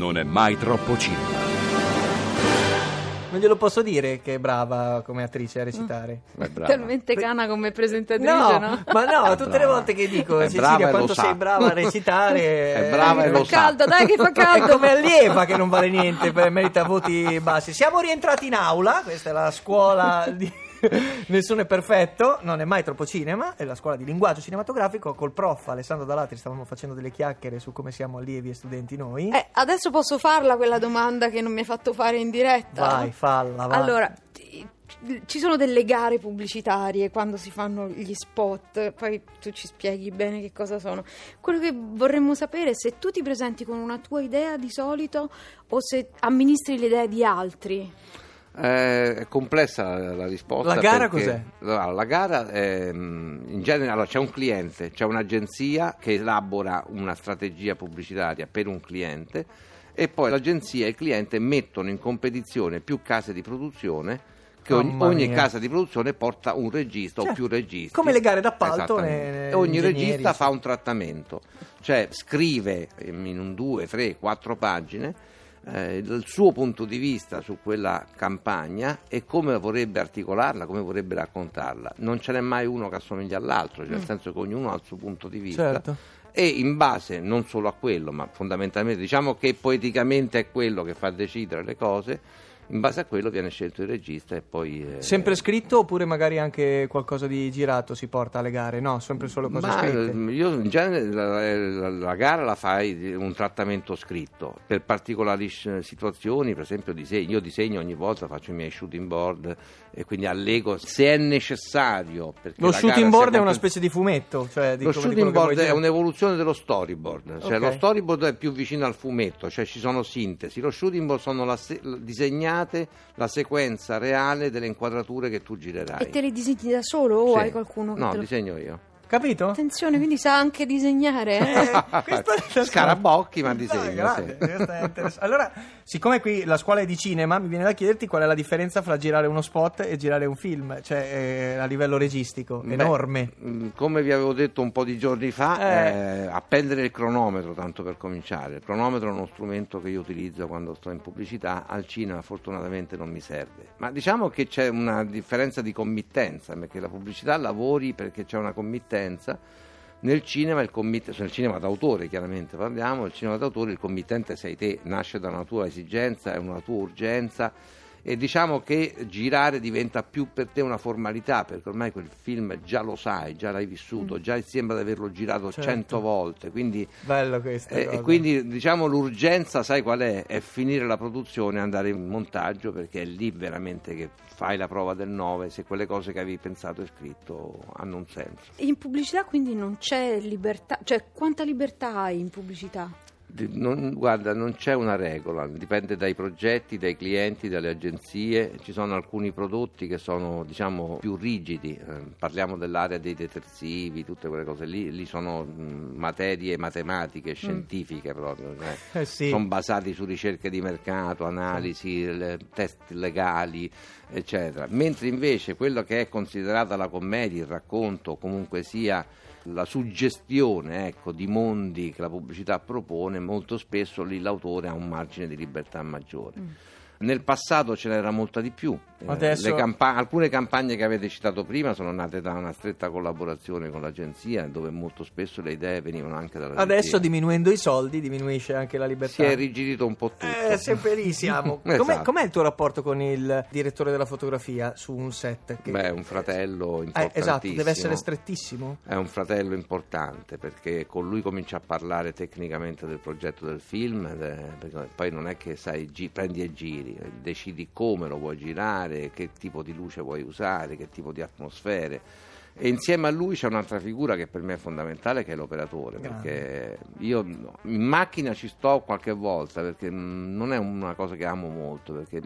Non è mai troppo cinema. Non glielo posso dire che è brava come attrice a recitare. È brava. Talmente cana come presentatrice, No, no? ma no, tutte le volte che dico È brava Cecilia lo quanto sa. sei brava a recitare È brava e lo Fa sa. caldo, dai che fa È caldo. come allieva che non vale niente, per- merita voti bassi. Siamo rientrati in aula, questa è la scuola di Nessuno è perfetto, non è mai troppo cinema, è la scuola di linguaggio cinematografico. Col prof Alessandro Dalatri stavamo facendo delle chiacchiere su come siamo allievi e studenti noi. Eh, adesso posso farla quella domanda che non mi hai fatto fare in diretta? vai, falla, vai. Allora, ci sono delle gare pubblicitarie quando si fanno gli spot, poi tu ci spieghi bene che cosa sono. Quello che vorremmo sapere è se tu ti presenti con una tua idea di solito o se amministri le idee di altri. Eh, è complessa la, la risposta. La gara perché- cos'è? Allora, la gara è, mm, in genere allora, c'è un cliente, c'è un'agenzia che elabora una strategia pubblicitaria per un cliente e poi l'agenzia e il cliente mettono in competizione più case di produzione che ogni, ogni casa di produzione porta un regista Cioè, o più registi. come le gare d'appalto ne- E ogni ingegneri, regista sì. fa un trattamento, cioè scrive in un due, tre, quattro pagine eh, il suo punto di vista su quella campagna e come vorrebbe articolarla, come vorrebbe raccontarla. Non ce n'è mai uno che assomiglia all'altro, cioè nel senso che ognuno ha il suo punto di vista. Mm. Certo. E in base non solo a quello, ma fondamentalmente diciamo che poeticamente è quello che fa decidere le cose, in base a quello viene scelto il regista e poi... eh, Sempre scritto oppure magari anche qualcosa di girato si porta alle gare? No, sempre solo cose Ma, scritte. eh, io in genere la, la- la gara la fai di un trattamento scritto per particolari sc- situazioni, per esempio disegno. Io disegno ogni volta, faccio i miei shooting board e quindi allego se è necessario. Lo shooting board è una specie di fumetto, cioè di Lo come- di shooting che board è un'evoluzione dello storyboard, cioè Ok. lo storyboard è più vicino al fumetto, cioè ci sono sintesi. Lo shooting board sono la se- disegnate la sequenza reale delle inquadrature che tu girerai. E te le disegni da solo o Sì. hai qualcuno che No, te lo... disegno io. Capito? Attenzione, quindi sa anche disegnare. eh? Questo- Scarabocchi, ma grande, sì. Allora, siccome qui la scuola è di cinema, mi viene da chiederti qual è la differenza fra girare uno spot e girare un film, cioè eh, a livello registico, Beh, enorme. mh, Come vi avevo detto un po' di giorni fa, Eh. eh, appendere il cronometro, tanto per cominciare. Il cronometro è uno strumento che io utilizzo quando sto in pubblicità, al cinema fortunatamente non mi serve. Ma diciamo che c'è una differenza di committenza, perché la pubblicità lavori perché c'è una committenza. Nel cinema, il committente, cioè nel cinema d'autore chiaramente parliamo, il cinema d'autore il committente sei te, nasce da una tua esigenza, è una tua urgenza e diciamo che girare diventa più per te una formalità perché ormai quel film già lo sai, già l'hai vissuto, già sembra di averlo girato Certo. cento volte, quindi, Bello questo. eh, e quindi diciamo l'urgenza sai qual è? È finire la produzione, andare in montaggio perché è lì veramente che fai la prova del 9 se quelle cose che avevi pensato e scritto hanno un senso. In pubblicità quindi non c'è libertà, cioè quanta libertà hai in pubblicità? Non- guarda, non c'è una regola, dipende dai progetti, dai clienti, dalle agenzie. Ci sono alcuni prodotti che sono diciamo più rigidi, eh, parliamo dell'area dei detersivi, tutte quelle cose lì, lì sono mh, materie matematiche, scientifiche proprio, cioè, Eh sì. sono basati su ricerche di mercato, analisi, le- test legali, eccetera. Mentre invece quello che è considerata la commedia, il racconto, comunque sia la suggestione ecco, di mondi che la pubblicità propone, molto spesso lì l'autore ha un margine di libertà maggiore. Nel passato ce n'era molta di più. Eh, Adesso- campa- alcune campagne che avete citato prima sono nate da una stretta collaborazione con l'agenzia, dove molto spesso le idee venivano anche dall'agenzia. Adesso diminuendo i soldi diminuisce anche la libertà. si è irrigidito un po' tutto. Eh, sempre lì siamo. Com'è, Esatto. com'è il tuo rapporto con il direttore della fotografia su un set? Che- Beh, è un fratello Eh, importantissimo. esatto, deve essere strettissimo. È un fratello importante perché con lui comincia a parlare tecnicamente del progetto del film, perché poi non è che sai, gi- prendi e giri, eh, decidi come lo vuoi girare, che tipo di luce vuoi usare, che tipo di atmosfere. E insieme a lui c'è un'altra figura che per me è fondamentale, che è l'operatore, perché io in macchina ci sto qualche volta, perché non è una cosa che amo molto, perché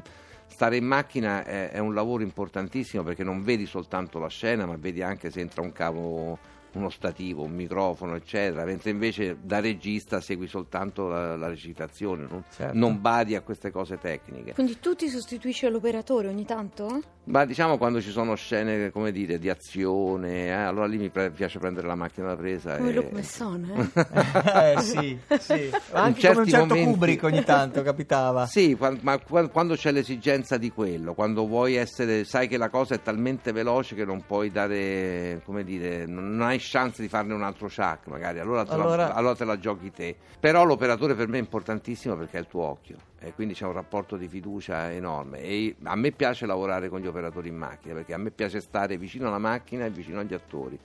stare in macchina è, è un lavoro importantissimo, perché non vedi soltanto la scena, ma vedi anche se entra un cavo uno stativo, un microfono, eccetera, mentre invece da regista segui soltanto la, la recitazione, non, Certo. non badi a queste cose tecniche. Quindi tu ti sostituisci all'operatore ogni tanto? Ma diciamo quando ci sono scene, come dire, di azione, eh, allora lì mi pre- piace prendere la macchina da presa. Come e... Luc Besson, eh? eh sì, sì. Ma anche certi come un certo momenti- Kubrick ogni tanto capitava. Sì, ma qua- quando c'è l'esigenza di quello, quando vuoi essere, sai che la cosa è talmente veloce che non puoi dare, come dire, non non hai chance di farne un altro chuck magari, allora, te la- Allora- allora te la giochi te. Però l'operatore per me è importantissimo perché è il tuo occhio e quindi c'è un rapporto di fiducia enorme e a me piace lavorare con gli operatori in macchina perché a me piace stare vicino alla macchina e vicino agli attori.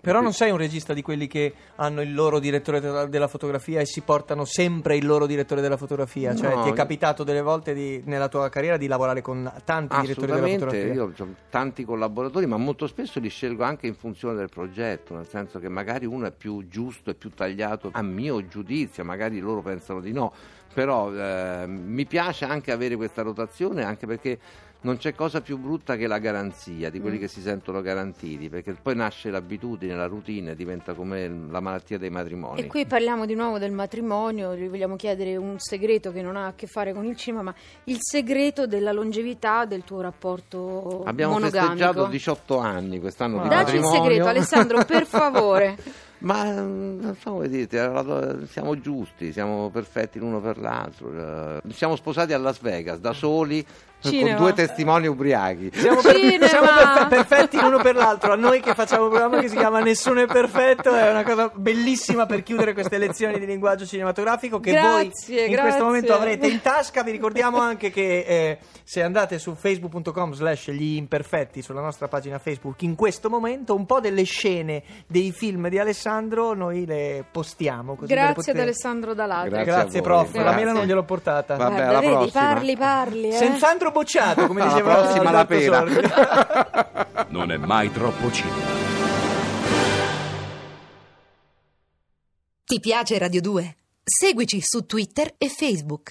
Però non sei un regista di quelli che hanno il loro direttore della- della fotografia e si portano sempre il loro direttore della fotografia. Cioè, No, ti è capitato delle volte di- nella tua carriera di lavorare con tanti direttori della Assolutamente, fotografia? io ho tanti collaboratori, ma molto spesso li scelgo anche in funzione del progetto, nel senso che magari uno è più giusto e più tagliato a mio giudizio, magari loro pensano di no, però eh, mi piace anche avere questa rotazione, anche perché non c'è cosa più brutta che la garanzia di quelli Mm. che si sentono garantiti, perché poi nasce l'abitudine, la routine, diventa come la malattia dei matrimoni. E qui parliamo di nuovo del matrimonio, vi vogliamo chiedere un segreto che non ha a che fare con il cinema, ma il segreto della longevità del tuo rapporto Abbiamo monogamico. festeggiato 18 anni quest'anno di Dacci il matrimonio. segreto, Alessandro, per favore. Ma mm, non so come dirti, siamo giusti, siamo perfetti l'uno per l'altro. eh, Siamo sposati a Las Vegas da soli Cinema. con due testimoni ubriachi. Siamo, per- siamo perfe- perfetti l'uno per l'altro. A noi che facciamo un programma che si chiama Nessuno è perfetto è una cosa bellissima per chiudere queste lezioni di linguaggio cinematografico che voi Grazie, in grazie. questo momento avrete in tasca. Vi ricordiamo anche che eh, se andate su facebook.com slash gli imperfetti sulla nostra pagina Facebook in questo momento un po' delle scene dei film di Alessandro noi le postiamo. Così Grazie potete- ad Alessandro Dalladri. Grazie. Grazie prof, la grazie. mela non gliel'ho portata. Vabbè, Guarda, alla vedi, prossima. parli, parli, eh. Senz'altro bocciato, come diceva prossima la pena. Non è mai troppo cinema. Ti piace Radio 2? Seguici su Twitter e Facebook.